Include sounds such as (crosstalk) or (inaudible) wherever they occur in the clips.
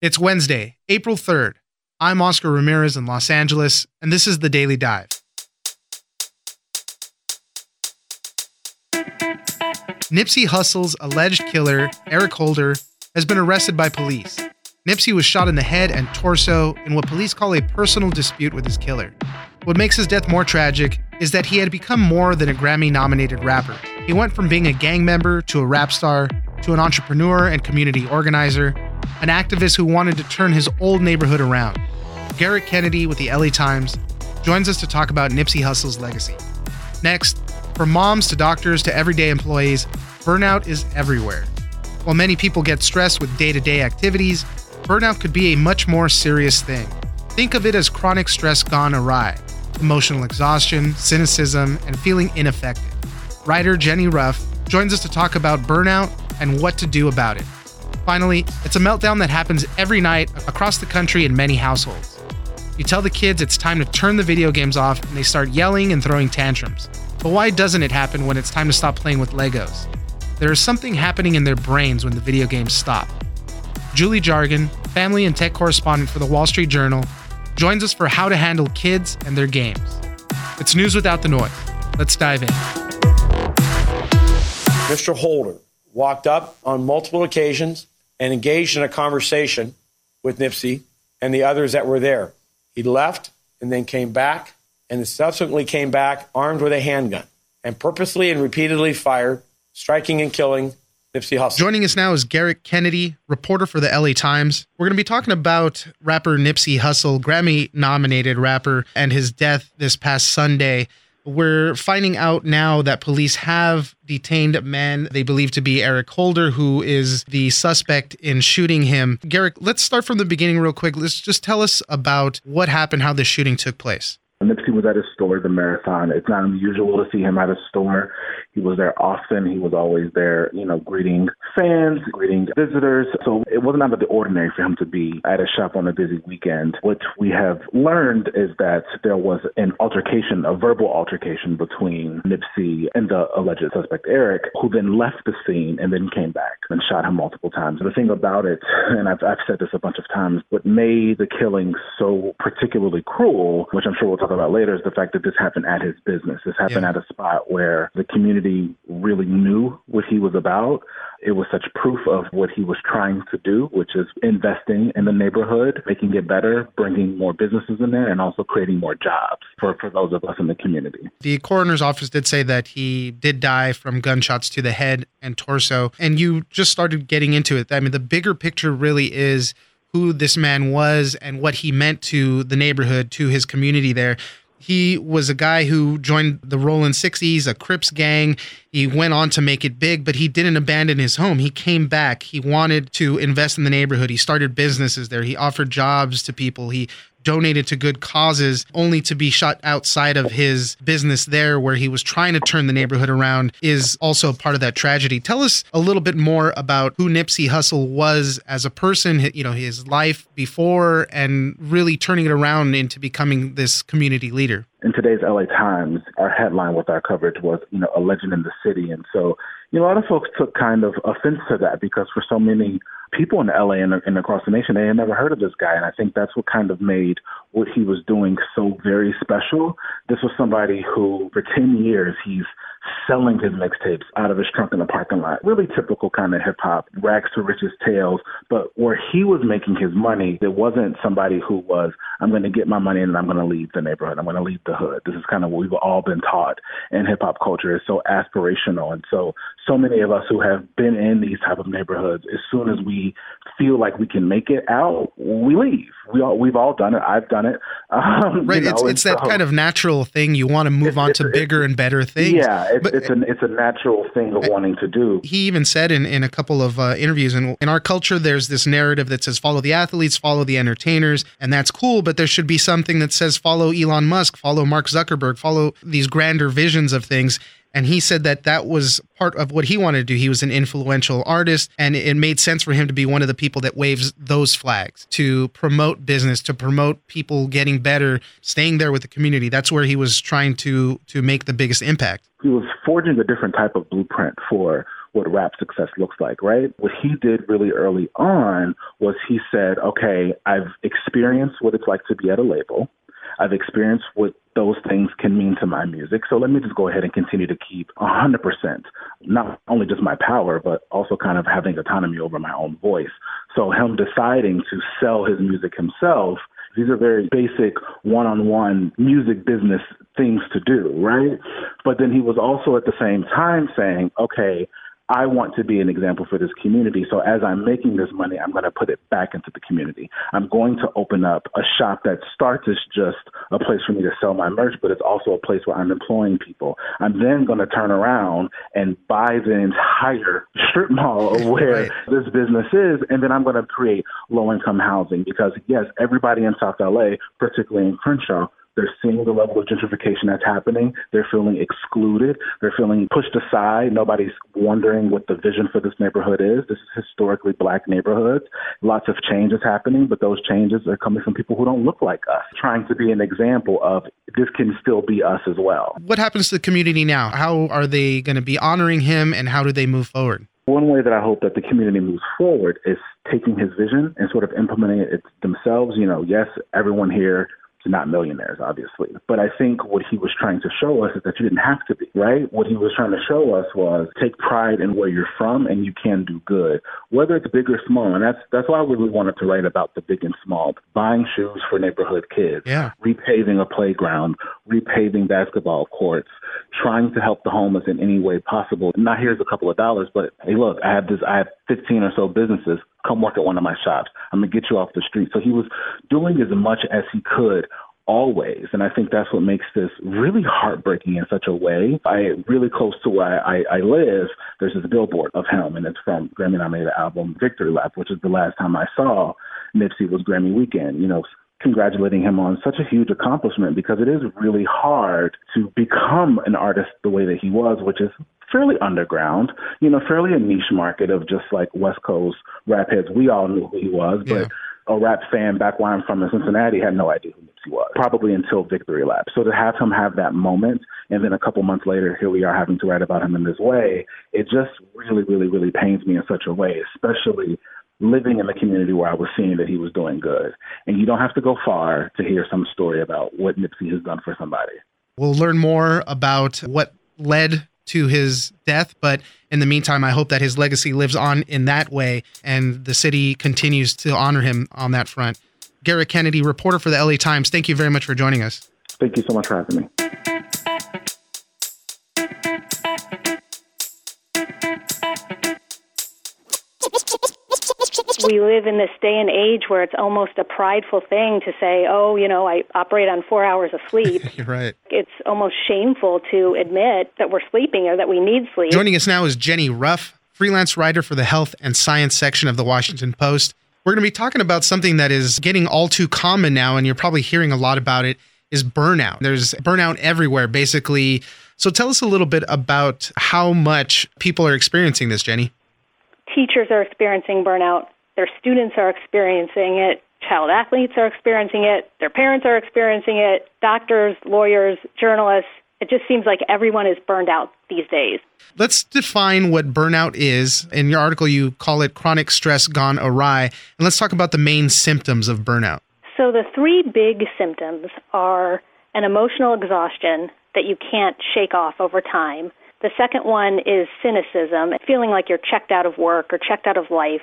It's Wednesday, April 3rd. I'm Oscar Ramirez in Los Angeles, and this is the Daily Dive. Nipsey Hussle's alleged killer, Eric Holder, has been arrested by police. Nipsey was shot in the head and torso in what police call a personal dispute with his killer. What makes his death more tragic is that he had become more than a Grammy nominated rapper. He went from being a gang member to a rap star to an entrepreneur and community organizer, an activist who wanted to turn his old neighborhood around. Gerrick Kennedy with the LA Times joins us to talk about Nipsey Hussle's legacy. Next, from moms to doctors to everyday employees, burnout is everywhere. While many people get stressed with day to day activities, burnout could be a much more serious thing. Think of it as chronic stress gone awry emotional exhaustion, cynicism, and feeling ineffective. Writer Jenny Rough joins us to talk about burnout and what to do about it. Finally, it's a meltdown that happens every night across the country in many households. You tell the kids it's time to turn the video games off and they start yelling and throwing tantrums. But why doesn't it happen when it's time to stop playing with Legos? There is something happening in their brains when the video games stop. Julie Jargon, family and tech correspondent for the Wall Street Journal, joins us for how to handle kids and their games. It's news without the noise. Let's dive in. Mr. Holder walked up on multiple occasions and engaged in a conversation with Nipsey and the others that were there. He left and then came back and subsequently came back armed with a handgun and purposely and repeatedly fired, striking and killing Nipsey Hussle. Joining us now is Gerrick Kennedy, reporter for the LA Times. We're going to be talking about rapper Nipsey Hussle, Grammy nominated rapper, and his death this past Sunday. We're finding out now that police have detained a man they believe to be Eric Holder, who is the suspect in shooting him. Gerrick, let's start from the beginning real quick. Let's just tell us about what happened, how the shooting took place. Nipsey was at his store, the Marathon. It's not unusual to see him at a store. He was there often. He was always there, you know, greeting fans, greeting visitors. So it wasn't out of the ordinary for him to be at a shop on a busy weekend. What we have learned is that there was an altercation, a verbal altercation between Nipsey and the alleged suspect Eric, who then left the scene and then came back and shot him multiple times. The thing about it, and I've, I've said this a bunch of times, what made the killing so particularly cruel, which I'm sure we'll talk talk about later is the fact that this happened at his business. This happened yeah. at a spot where the community really knew what he was about. It was such proof of what he was trying to do, which is investing in the neighborhood, making it better, bringing more businesses in there, and also creating more jobs for, for those of us in the community. The coroner's office did say that he did die from gunshots to the head and torso. And you just started getting into it. I mean, the bigger picture really is who this man was and what he meant to the neighborhood, to his community there. He was a guy who joined the Rolling 60s, a Crips gang. He went on to make it big, but he didn't abandon his home. He came back. He wanted to invest in the neighborhood. He started businesses there. He offered jobs to people. He donated to good causes only to be shut outside of his business there where he was trying to turn the neighborhood around is also part of that tragedy. Tell us a little bit more about who Nipsey Hussle was as a person, you know, his life before and really turning it around into becoming this community leader. In today's LA Times, our headline with our coverage was, you know, a legend in the city. And so, you know, a lot of folks took kind of offense to that because for so many people in LA and, and across the nation, they had never heard of this guy. And I think that's what kind of made what he was doing so very special. This was somebody who, for 10 years, he's selling his mixtapes out of his trunk in the parking lot. Really typical kind of hip hop, rags to riches tales. But where he was making his money, it wasn't somebody who was, I'm going to get my money and I'm going to leave the neighborhood. I'm going to leave the hood. This is kind of what we've all been taught in hip hop culture. It's so aspirational. And so, so many of us who have been in these type of neighborhoods, as soon as we feel like we can make it out, we leave. We all, we've all done it. I've done it. (laughs) Um, right. You know, it's, it's that kind of natural thing. You want to move on to bigger and better things. Yeah it's, but, it's, a, it's a natural thing of wanting to do. He even said in, in a couple of uh, interviews, in, in our culture, there's this narrative that says follow the athletes, follow the entertainers, and that's cool, but there should be something that says follow Elon Musk, follow Mark Zuckerberg, follow these grander visions of things. And he said that that was part of what he wanted to do. He was an influential artist, and it made sense for him to be one of the people that waves those flags to promote business, to promote people getting better, staying there with the community. That's where he was trying to to make the biggest impact. He was forging a different type of blueprint for what rap success looks like, right? What he did really early on was he said, okay, I've experienced what it's like to be at a label. I've experienced what those things can mean to my music. So let me just go ahead and continue to keep 100%, not only just my power, but also kind of having autonomy over my own voice. So him deciding to sell his music himself these are very basic one on one music business things to do, right? But then he was also at the same time saying, okay, I want to be an example for this community. So as I'm making this money, I'm going to put it back into the community. I'm going to open up a shop that starts as just a place for me to sell my merch, but it's also a place where I'm employing people. I'm then going to turn around and buy the entire strip mall of (laughs) where right. this business is, and then I'm going to create low income housing because yes, everybody in South LA, particularly in Crenshaw, they're seeing the level of gentrification that's happening. They're feeling excluded. They're feeling pushed aside. Nobody's wondering what the vision for this neighborhood is. This is historically black neighborhoods. Lots of change is happening, but those changes are coming from people who don't look like us, trying to be an example of this can still be us as well. What happens to the community now? How are they going to be honoring him and how do they move forward? One way that I hope that the community moves forward is taking his vision and sort of implementing it themselves. You know, yes, everyone here not millionaires, obviously. But I think what he was trying to show us is that you didn't have to be, right? What he was trying to show us was take pride in where you're from and you can do good, whether it's big or small. And that's that's why I really wanted to write about the big and small, buying shoes for neighborhood kids, yeah. repaving a playground, repaving basketball courts, trying to help the homeless in any way possible. Not here's a couple of dollars, but hey, look, I have this, I have 15 or so businesses. Come work at one of my shops. I'm gonna get you off the street. So he was doing as much as he could always. And I think that's what makes this really heartbreaking in such a way. I really close to where I, I live, there's this billboard of him and it's from Grammy nominated album Victory Lap, which is the last time I saw Nipsey was Grammy weekend. You know, congratulating him on such a huge accomplishment because it is really hard to become an artist the way that he was, which is fairly underground, you know, fairly a niche market of just like West Coast rap heads. We all knew who he was, but a rap fan back where I'm from in Cincinnati had no idea who Nipsey was, probably until Victory Lap. So to have him have that moment, and then a couple months later, here we are having to write about him in this way, it just really, really, really pains me in such a way, especially living in the community where I was seeing that he was doing good. And you don't have to go far to hear some story about what Nipsey has done for somebody. We'll learn more about what led to his death, but in the meantime, I hope that his legacy lives on in that way and the city continues to honor him on that front. Gerrick Kennedy, reporter for the LA Times, thank you very much for joining us. Thank you so much for having me. We live in this day and age where it's almost a prideful thing to say, oh, you know, I operate on four hours of sleep. (laughs) You're right. It's almost shameful to admit that we're sleeping or that we need sleep. Joining us now is Jenny Rough, freelance writer for the health and science section of the Washington Post. We're going to be talking about something that is getting all too common now, and you're probably hearing a lot about it, is burnout. There's burnout everywhere, basically. So tell us a little bit about how much people are experiencing this, Jenny. Teachers are experiencing burnout their students are experiencing it, child athletes are experiencing it, their parents are experiencing it, doctors, lawyers, journalists. It just seems like everyone is burned out these days. Let's define what burnout is. In your article, you call it chronic stress gone awry. And let's talk about the main symptoms of burnout. So, the three big symptoms are an emotional exhaustion that you can't shake off over time. The second one is cynicism, feeling like you're checked out of work or checked out of life.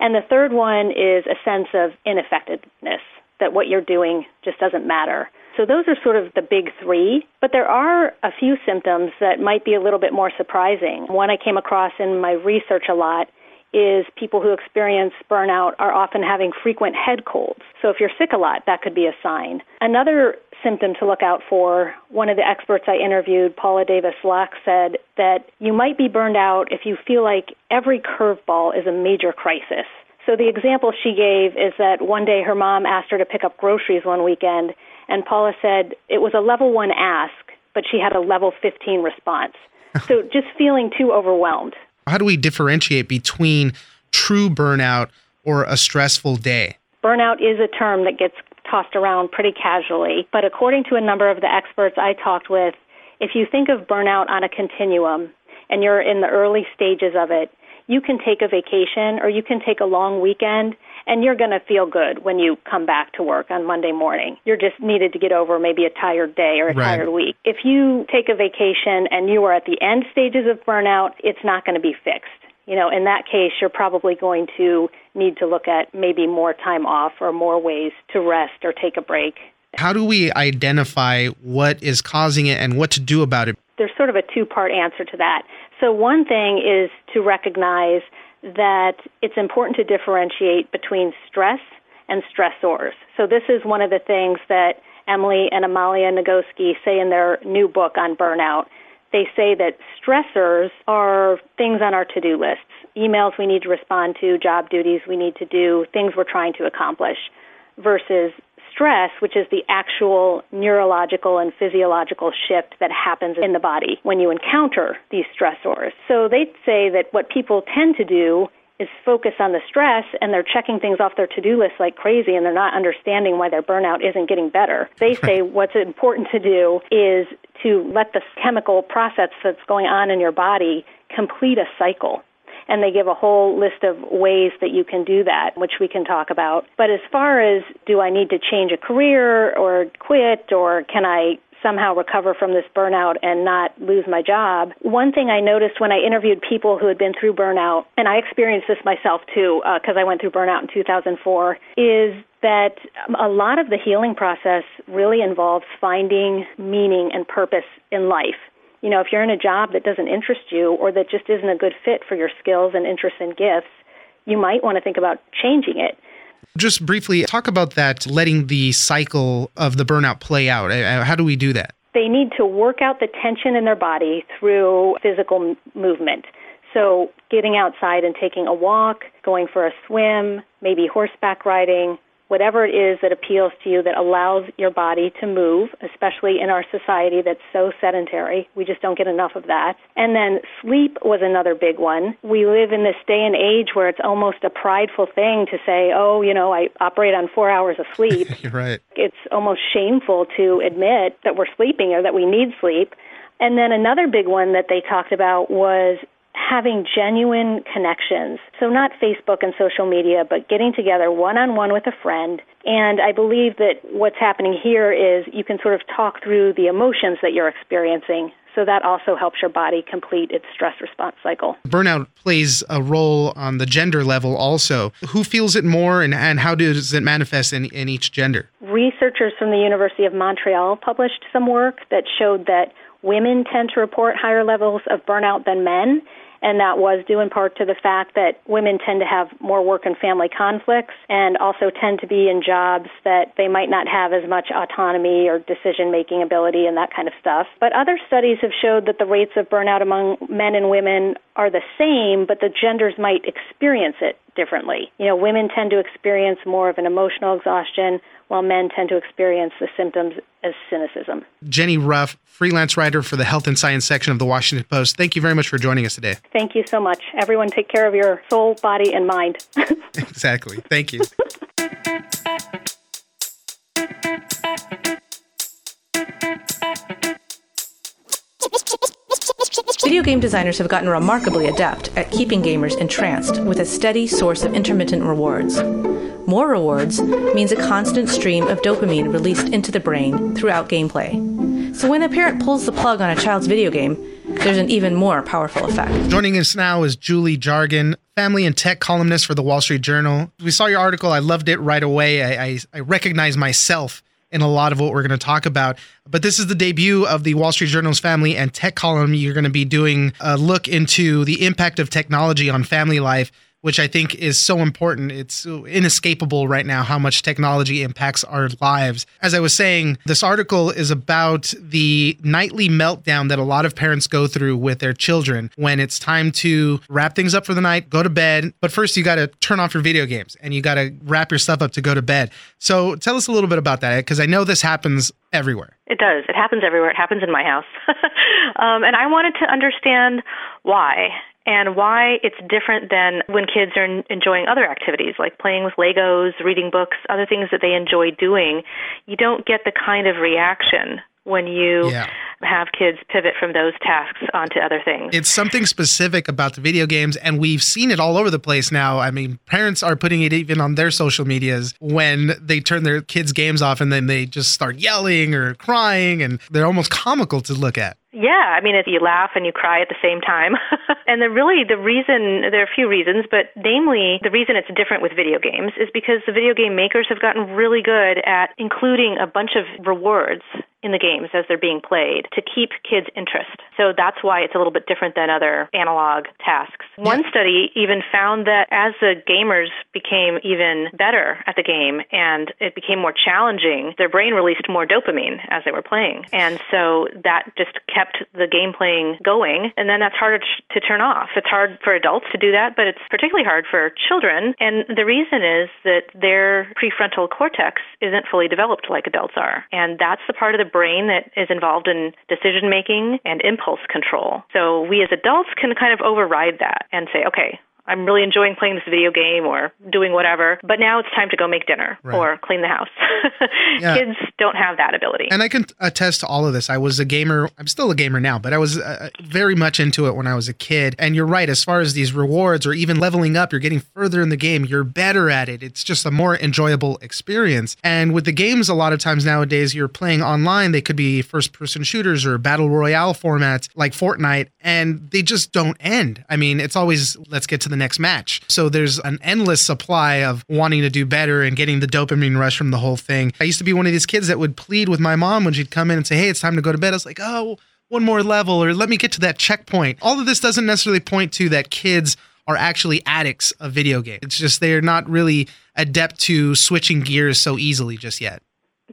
And the third one is a sense of ineffectiveness, that what you're doing just doesn't matter. So those are sort of the big three, but there are a few symptoms that might be a little bit more surprising. One I came across in my research a lot is people who experience burnout are often having frequent head colds. So if you're sick a lot, that could be a sign. Another symptom to look out for. One of the experts I interviewed, Paula Davis Laack, said that you might be burned out if you feel like every curveball is a major crisis. So the example she gave is that one day her mom asked her to pick up groceries one weekend, and Paula said it was a level one ask, but she had a level 15 response. (laughs) so just feeling too overwhelmed. How do we differentiate between true burnout or a stressful day? Burnout is a term that gets tossed around pretty casually. But according to a number of the experts I talked with, if you think of burnout on a continuum, and you're in the early stages of it, you can take a vacation or you can take a long weekend and you're going to feel good when you come back to work on Monday morning. You're just needed to get over maybe a tired day or a Right. tired week. If you take a vacation and you are at the end stages of burnout, it's not going to be fixed. You know, in that case, you're probably going to need to look at maybe more time off or more ways to rest or take a break. How do we identify what is causing it and what to do about it? there's sort of a two part answer to that. So, one thing is to recognize that it's important to differentiate between stress and stressors. So, this is one of the things that Emily and Amalia Nagoski say in their new book on burnout. They say that stressors are things on our to do lists emails we need to respond to, job duties we need to do, things we're trying to accomplish, versus stress, which is the actual neurological and physiological shift that happens in the body when you encounter these stressors. So they say that what people tend to do is focused on the stress and they're checking things off their to-do list like crazy and they're not understanding why their burnout isn't getting better. They (laughs) say what's important to do is to let the chemical process that's going on in your body complete a cycle and they give a whole list of ways that you can do that, which we can talk about. But as far as do I need to change a career or quit or can I somehow recover from this burnout and not lose my job. One thing I noticed when I interviewed people who had been through burnout, and I experienced this myself too, uh, because I went through burnout in 2004, is that a lot of the healing process really involves finding meaning and purpose in life you know, if you're in a job that doesn't interest you or that just isn't a good fit for your skills and interests and gifts, you might want to think about changing it. Just briefly talk about that, letting the cycle of the burnout play out. Uh, How do we do that? They need to work out the tension in their body through physical movement. So, getting outside and taking a walk, going for a swim, maybe horseback riding, whatever it is that appeals to you that allows your body to move, especially in our society that's so sedentary. We just don't get enough of that. And then sleep was another big one. We live in this day and age where it's almost a prideful thing to say, oh, you know, I operate on four hours of sleep. (laughs) You're right. it's almost shameful to admit that we're sleeping or that we need sleep. And then another big one that they talked about was having genuine connections. So, not Facebook and social media, but getting together one on one with a friend. And I believe that what's happening here is you can sort of talk through the emotions that you're experiencing. So, that also helps your body complete its stress response cycle. Burnout plays a role on the gender level also. Who feels it more and, and how does it manifest in, in each gender? Researchers from the University of Montreal published some work that showed that women tend to report higher levels of burnout than men and that was due in part to the fact that women tend to have more work and family conflicts and also tend to be in jobs that they might not have as much autonomy or decision making ability and that kind of stuff. But other studies have showed that the rates of burnout among men and women are the same, but the genders might experience it differently. You know, women tend to experience more of an emotional exhaustion, while men tend to experience the symptoms as cynicism. Jenny Rough, freelance writer for the Health and Science section of the Washington Post. Thank you very much for joining us today. Thank you so much. Everyone, take care of your soul, body, and mind. (laughs) exactly. Thank you. (laughs) Video game designers have gotten remarkably adept at keeping gamers entranced with a steady source of intermittent rewards. More rewards means a constant stream of dopamine released into the brain throughout gameplay. So when a parent pulls the plug on a child's video game, there's an even more powerful effect. Joining us now is Julie Jargon, family and tech columnist for the Wall Street Journal. We saw your article. I loved it right away. I, I, I recognize myself in a lot of what we're going to talk about. But this is the debut of the Wall Street Journal's family and tech column. You're going to be doing a look into the impact of technology on family life, which I think is so important. It's inescapable right now how much technology impacts our lives. As I was saying, this article is about the nightly meltdown that a lot of parents go through with their children when it's time to wrap things up for the night, go to bed. But first, you got to turn off your video games and you got to wrap your stuff up to go to bed. So tell us a little bit about that because I know this happens everywhere. It does. It happens everywhere. It happens in my house. (laughs) um, and I wanted to understand why and why it's different than when kids are enjoying other activities like playing with Legos, reading books, other things that they enjoy doing. You don't get the kind of reaction when you Yeah. have kids pivot from those tasks onto other things. It's something specific about the video games, and we've seen it all over the place now. I mean, parents are putting it even on their social medias when they turn their kids' games off and then they just start yelling or crying, and they're almost comical to look at. Yeah, I mean, if you laugh and you cry at the same time. (laughs) and the really the reason there are a few reasons, but namely the reason it's different with video games is because the video game makers have gotten really good at including a bunch of rewards in the games as they're being played to keep kids' interest. So that's why it's a little bit different than other analog tasks. One study even found that as the gamers became even better at the game and it became more challenging, their brain released more dopamine as they were playing. And so that just kept the game playing going. And then that's harder to turn off. It's hard for adults to do that, but it's particularly hard for children. And the reason is that their prefrontal cortex isn't fully developed like adults are. And that's the part of the brain that is involved in decision making and impulse control. So we as adults can kind of override that and say, okay, I'm really enjoying playing this video game or doing whatever, but now it's time to go make dinner Right. or clean the house. (laughs) Yeah. Kids don't have that ability. And I can attest to all of this. I was a gamer. I'm still a gamer now, but I was uh, very much into it when I was a kid. And you're right. As far as these rewards or even leveling up, you're getting further in the game. You're better at it. It's just a more enjoyable experience. And with the games, a lot of times nowadays, you're playing online. They could be first person shooters or battle royale formats like Fortnite, and they just don't end. I mean, it's always let's get to the next match. So there's an endless supply of wanting to do better and getting the dopamine rush from the whole thing. I used to be one of these kids that would plead with my mom when she'd come in and say, Hey, it's time to go to bed. I was like, Oh, one more level, or let me get to that checkpoint. All of this doesn't necessarily point to that kids are actually addicts of video games. It's just they're not really adept to switching gears so easily just yet.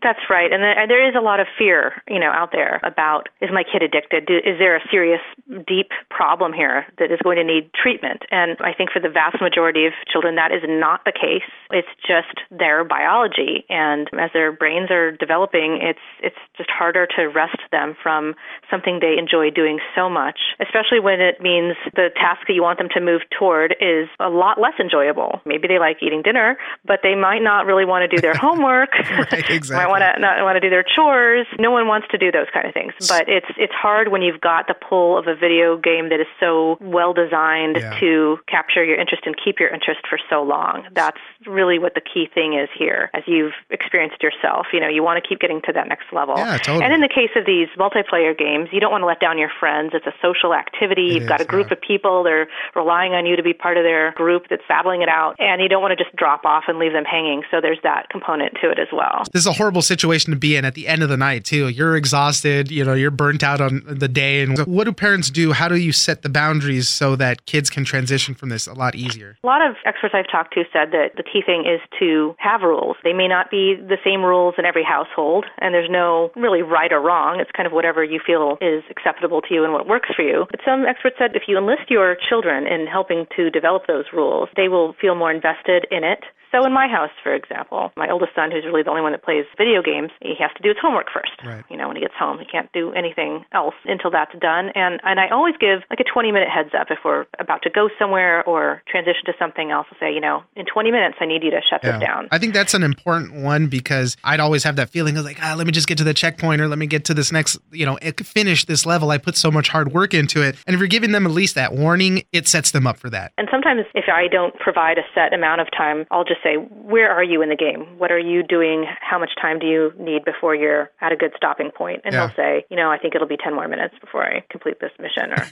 That's right, and there, is a lot of fear, you know, out there about is my kid addicted? Is there a serious, deep problem here that is going to need treatment? And I think for the vast majority of children, that is not the case. It's just their biology, and as their brains are developing, it's it's just harder to wrest them from something they enjoy doing so much, especially when it means the task that you want them to move toward is a lot less enjoyable. Maybe they like eating dinner, but they might not really want to do their (laughs) homework. Right, (laughs) exactly. Might want to not want to do their chores. No one wants to do those kind of things. But it's it's hard when you've got the pull of a video game that is so well designed Yeah. to capture your interest and keep your interest for so long. That's really what the key thing is here, as you've experienced yourself. You know, you want to keep getting to that next level. Yeah, totally. And in the case of these multiplayer games, you don't want to let down your friends. It's a social activity. It You've got a group yeah. of people. They're relying on you to be part of their group that's battling it out, and you don't want to just drop off and leave them hanging. So there's that component to it as well. this is a horrible situation to be in at the end of the night too you're exhausted you know you're burnt out on the day and so what do parents do how do you set the boundaries so that kids can transition from this a lot easier A lot of experts I've talked to said that the key thing is to have rules. They may not be the same rules in every household, and there's no really right or wrong. It's kind of whatever you feel is acceptable to you and what works for you. But some experts said if you enlist your children in helping to develop those rules, they will feel more invested in it. So in my house, for example, my oldest son, who's really the only one that plays video games, he has to do his homework first. Right. You know, when he gets home, he can't do anything else until that's done. And and I always give like a 20 minute heads up if we're about to go somewhere or transition to something else. I'll say, you know, in 20 minutes, I need you to shut this down. I think that's an important one because I'd always have that feeling of like, ah, let me just get to the checkpoint or let me get to this next, you know, finish this level. I put so much hard work into it. And if you're giving them at least that warning, it sets them up for that. And sometimes, if I don't provide a set amount of time, I'll just say, Where are you in the game? What are you doing? How much time do you need before you're at a good stopping point? And Yeah. he'll say, You know, I think it'll be 10 more minutes before I complete this mission or,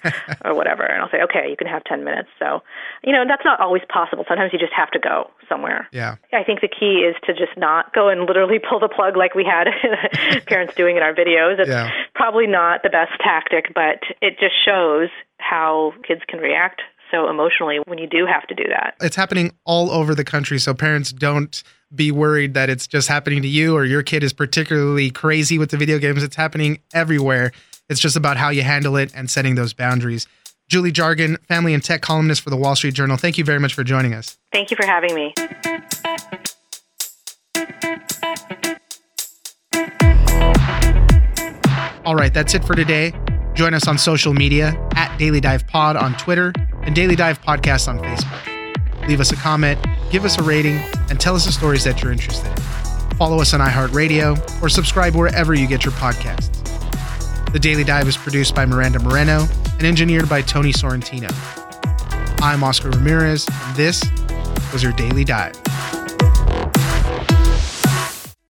(laughs) or whatever. And I'll say, Okay, you can have 10 minutes. So, you know, that's not always possible. Sometimes you just have to go somewhere. Yeah. I think the key is to just not go and literally pull the plug like we had (laughs) parents doing in our videos. It's Yeah. probably not the best tactic, but it just shows how kids can react so emotionally when you do have to do that. It's happening all over the country. So parents don't be worried that it's just happening to you or your kid is particularly crazy with the video games. It's happening everywhere. It's just about how you handle it and setting those boundaries. Julie Jargon, family and tech columnist for the Wall Street Journal. Thank you very much for joining us. Thank you for having me. All right, that's it for today. Join us on social media at Daily Dive Pod on Twitter and Daily Dive Podcast on Facebook. Leave us a comment, give us a rating, and tell us the stories that you're interested in. Follow us on iHeartRadio or subscribe wherever you get your podcasts. The Daily Dive is produced by Miranda Moreno and engineered by Tony Sorrentino. I'm Oscar Ramirez, and this was your Daily Dive.